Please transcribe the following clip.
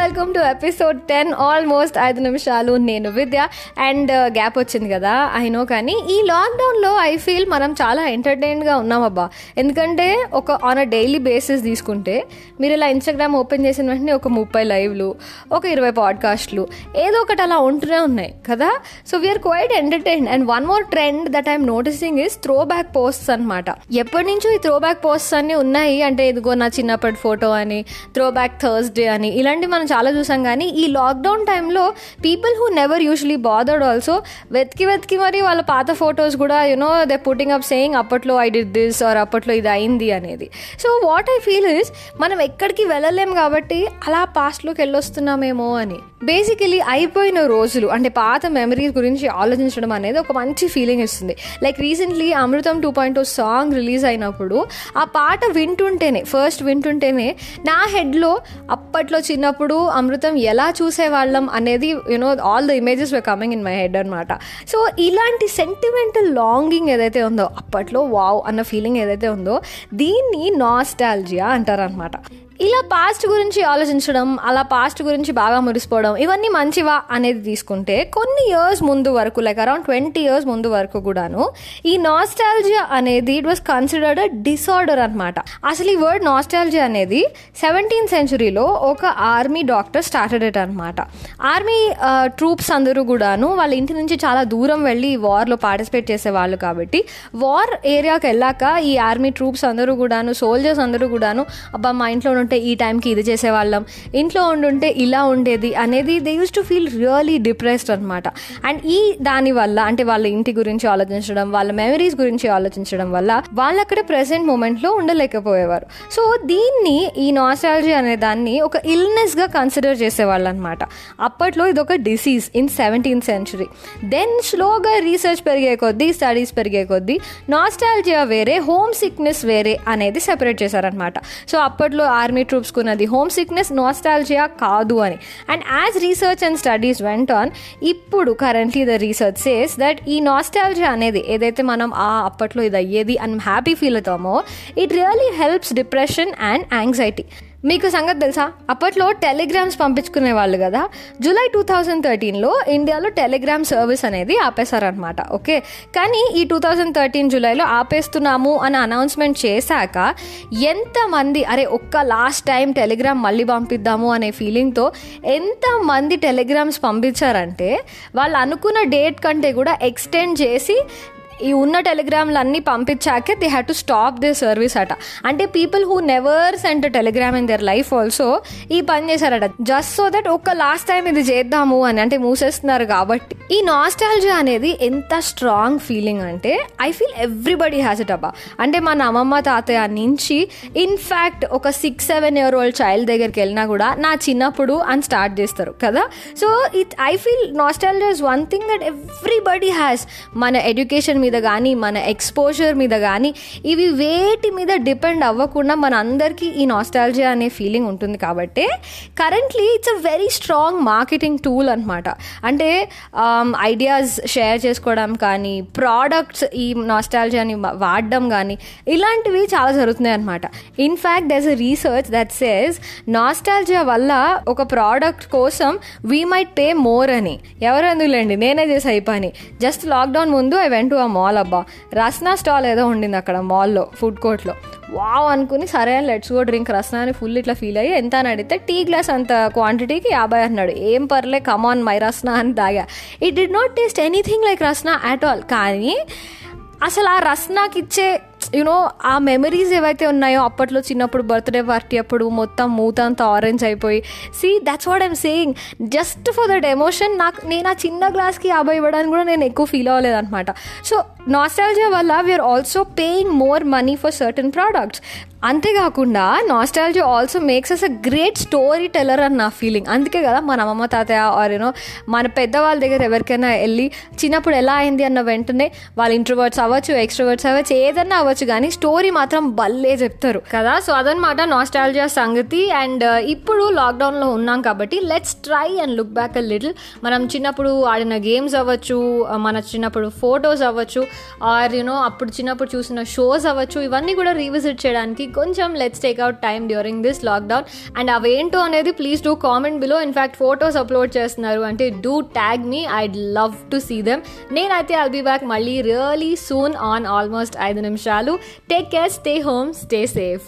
Welcome to episode ten almost ఐదు నిమిషాలు నేను విద్య. అండ్ గ్యాప్ uh, వచ్చింది కదా ఐ నో కానీ ఈ లాక్డౌన్లో ఐ ఫీల్ మనం చాలా ఎంటర్టైన్గా ఉన్నామబ్బా ఎందుకంటే ఒక ఆన్ అ డైలీ బేసిస్ తీసుకుంటే మీరు ఇలా ఇన్స్టాగ్రామ్ ఓపెన్ చేసిన వెంటనే ఒక ముప్పై లైవ్లు ఒక ఇరవై పాడ్కాస్ట్లు ఏదో ఒకటి అలా ఉంటూనే ఉన్నాయి కదా. So we're quite entertain and one more trend that I'm noticing is throwback posts అనమాట ఎప్పటి నుంచో ఈ త్రో బ్యాక్ పోస్ట్స్ అన్ని ఉన్నాయి. అంటే ఇదిగో నా చిన్నప్పటి ఫోటో అని త్రో బ్యాక్ థర్స్డే అని ఇలాంటివి మనం చాలా చూసాం కానీ ఈ లాక్డౌన్ టైంలో people who never usually bothered also వెతికి వెతికి మరి వాళ్ళ పాత ఫొటోస్ కూడా you know they putting up saying అప్పట్లో ఐ డిడ్ దిస్ ఆర్ అప్పట్లో ఇది అయింది అనేది. So what I feel is మనం ఎక్కడికి వెళ్ళలేం కాబట్టి అలా పాస్ట్లోకి వెళ్ళొస్తున్నామేమో అని. బేసికలీ అయిపోయిన రోజులు అంటే పాత మెమరీస్ గురించి ఆలోచించడం అనేది ఒక మంచి ఫీలింగ్ ఇస్తుంది. Like recently Amrutham two point two song release అయినప్పుడు ఆ పాట వింటుంటేనే ఫస్ట్ వింటుంటేనే నా హెడ్లో అప్ అప్పట్లో చిన్నప్పుడు అమృతం ఎలా చూసేవాళ్ళం అనేది you know all the images we coming in my head అనమాట సో ఇలాంటి సెంటిమెంటల్ లాంగింగ్ ఏదైతే ఉందో అప్పట్లో వావ్ అన్న ఫీలింగ్ ఏదైతే ఉందో దీన్ని నాస్టాలజియా అంటారనమాట ఇలా పాస్ట్ గురించి ఆలోచించడం అలా పాస్ట్ గురించి బాగా మురిసిపోవడం ఇవన్నీ మంచివా అనేది తీసుకుంటే కొన్ని ఇయర్స్ ముందు వరకు లైక్ అరౌండ్ ట్వంటీ ఇయర్స్ ముందు వరకు కూడాను ఈ నాస్టాలజియా అనేది it was considered a disorder అనమాట అసలు ఈ వర్డ్ నాస్టాలజియా అనేది సెవెంటీన్త్ సెంచురీలో ఒక ఆర్మీ డాక్టర్ స్టార్టెడ్ ఇట్ అనమాట ఆర్మీ ట్రూప్స్ అందరూ కూడాను వాళ్ళ ఇంటి నుంచి చాలా దూరం వెళ్ళి వార్లో పార్టిసిపేట్ చేసేవాళ్ళు కాబట్టి వార్ ఏరియాకి వెళ్ళాక ఈ ఆర్మీ ట్రూప్స్ అందరూ కూడాను సోల్జర్స్ అందరూ కూడాను అబ్బా మా ఇంట్లో ఉంటే ఈ టైంకి ఇది చేసేవాళ్ళం. ఇంట్లో ఉండుంటే ఇలా ఉండేది అనేది they use to feel really depressed అనమాట అండ్ ఈ దాని వల్ల అంటే వాళ్ళ ఇంటి గురించి ఆలోచించడం వాళ్ళ మెమరీస్ గురించి ఆలోచించడం వల్ల వాళ్ళు అక్కడ ప్రెసెంట్ మూమెంట్లో ఉండలేకపోయేవారు. సో దీన్ని ఈ నాస్టాలజీ అనే దాన్ని ఒక ఇల్నెస్గా కన్సిడర్ చేసేవాళ్ళు అనమాట అప్పట్లో ఇది ఒక disease in seventeenth century then స్లోగా రీసెర్చ్ పెరిగే కొద్దీ స్టడీస్ పెరిగే కొద్దీ నాస్టాలజియా వేరే హోమ్ సిక్నెస్ వేరే అనేది సెపరేట్ చేశారనమాట సో అప్పట్లో ఆర్మీ ట్రూప్స్ కున్నది హోమ్ సిక్నెస్ నాస్టాలజియా కాదు అని. And as research and studies went on ఇప్పుడు currently the research says that ఈ నాస్టాలజియా అనేది ఏదైతే మనం ఆ అప్పట్లో ఇది అయ్యేది అని హ్యాపీ ఫీల్ అవుతామో it really helps depression and anxiety మీకు సంగతి తెలుసా? అప్పట్లో టెలిగ్రామ్స్ పంపించుకునే వాళ్ళు కదా జూలై టూ థౌజండ్ థర్టీన్లో ఇండియాలో టెలిగ్రామ్ సర్వీస్ అనేది ఆపేశారనమాట ఓకే? కానీ ఈ టూ థౌజండ్ థర్టీన్ జూలైలో ఆపేస్తున్నాము అని అనౌన్స్మెంట్ చేశాక ఎంతమంది అరే ఒక్క లాస్ట్ టైం టెలిగ్రామ్ మళ్ళీ పంపిద్దాము అనే ఫీలింగ్తో ఎంతమంది టెలిగ్రామ్స్ పంపించారంటే వాళ్ళు అనుకున్న డేట్ కంటే కూడా ఎక్స్టెండ్ చేసి ఈ ఉన్న టెలిగ్రామ్లు అన్నీ పంపించాకే they had to stop the service అట. అంటే people who never sent telegram in their life also ఈ పని చేశారట. జస్ట్ సో దట్ ఒక్క లాస్ట్ టైం ఇది చేద్దాము అని అంటే మూసేస్తున్నారు కాబట్టి. ఈ నాస్టాలజీ అనేది ఎంత స్ట్రాంగ్ ఫీలింగ్ అంటే I feel everybody has it అబ్బా. అంటే మన అమ్మమ్మ తాతయ్య నుంచి ఇన్ఫ్యాక్ట్ ఒక six seven year old child దగ్గరికి వెళ్ళినా కూడా నా చిన్నప్పుడు అని స్టార్ట్ చేస్తారు కదా? So it I feel nostalgia is one thing that everybody has మన ఎడ్యుకేషన్ మీద కానీ మన ఎక్స్పోజర్ మీద కానీ ఇవి వేటి మీద డిపెండ్ అవ్వకుండా మన అందరికీ ఈ నాస్టాలజీ అనే ఫీలింగ్ ఉంటుంది కాబట్టి currently it's a very strong marketing tool అనమాట అంటే um, ఐడియాస్ షేర్ చేసుకోవడం కానీ ప్రోడక్ట్స్ ఈ నాస్టాలజీని వాడడం కానీ ఇలాంటివి చాలా జరుగుతున్నాయి అనమాట in fact there's a research that says nostalgia వల్ల ఒక ప్రోడక్ట్ కోసం వీ మైట్ పే మోర్ అని. ఎవరు అందులేండి? నేనే చేసి అయిపోయి జస్ట్ లాక్డౌన్ ముందు I went to a mall అబ్బా. రస్నా స్టాల్ ఏదో ఉండింది అక్కడ మాల్లో ఫుడ్ కోర్ట్లో. వావ్ అనుకుని సరే అని లెట్స్ గో డ్రింక్ రస్నా అని ఫుల్ ఇట్లా ఫీల్ అయ్యి ఎంత అని అడిగితే టీ గ్లాస్ అంత క్వాంటిటీకి యాభై అన్నాడు. ఏం పర్లే కమాన్ మై రస్నా అని తాగా. It did not taste anything like Rasna at all కానీ అసలు ఆ రస్నాకి ఇచ్చే యూనో ఆ మెమరీస్ ఏవైతే ఉన్నాయో అప్పట్లో చిన్నప్పుడు బర్త్డే పార్టీ అప్పుడు మొత్తం మూత అంతా ఆరెంజ్ అయిపోయి see that's what I'm saying just for that emotion నాకు నేను ఆ చిన్న గ్లాస్కి యాభై ఇవ్వడానికి కూడా నేను ఎక్కువ ఫీల్ అవ్వలేదన్నమాట. సో నాస్టాలజీ వల్ల we're also paying more money for certain products అంతేకాకుండా nostalgia also makes us a great storyteller అని నా ఫీలింగ్ అందుకే కదా మన అమ్మమ్మ తాతయ్య ఆర్ యూనో మన పెద్దవాళ్ళ దగ్గర ఎవరికైనా వెళ్ళి చిన్నప్పుడు ఎలా అయింది అన్న వెంటనే వాళ్ళ ఇంట్రోవర్ట్స్ అవ్వచ్చు ఎక్స్ట్రోవర్ట్స్ అవ్వచ్చు ఏదన్నా అవ్వచ్చు కానీ స్టోరీ మాత్రం భలే చెప్తారు కదా. సో అదనమాట నాస్టాలజీ సంగతి. అండ్ uh, ఇప్పుడు లాక్డౌన్లో ఉన్నాం కాబట్టి let's try and look back a little మనం చిన్నప్పుడు ఆడిన గేమ్స్ అవ్వచ్చు మన చిన్నప్పుడు ఫొటోస్ అవ్వచ్చు ఆర్ యూనో అప్పుడు చిన్నప్పుడు చూసిన షోస్ అవ్వచ్చు ఇవన్నీ కూడా రీవిజిట్ చేయడానికి కొంచెం let's take out time during this lockdown and అవేంటో అనేది please do comment below in fact photos upload చేస్తున్నారు. అంటే do tag me I'd love to see them నేనైతే ఐల్ బీ బ్యాక్ మళ్ళీ రియలీ సూన్ ఆన్ ఆల్మోస్ట్ ఐదు నిమిషాలు. Take care stay home stay safe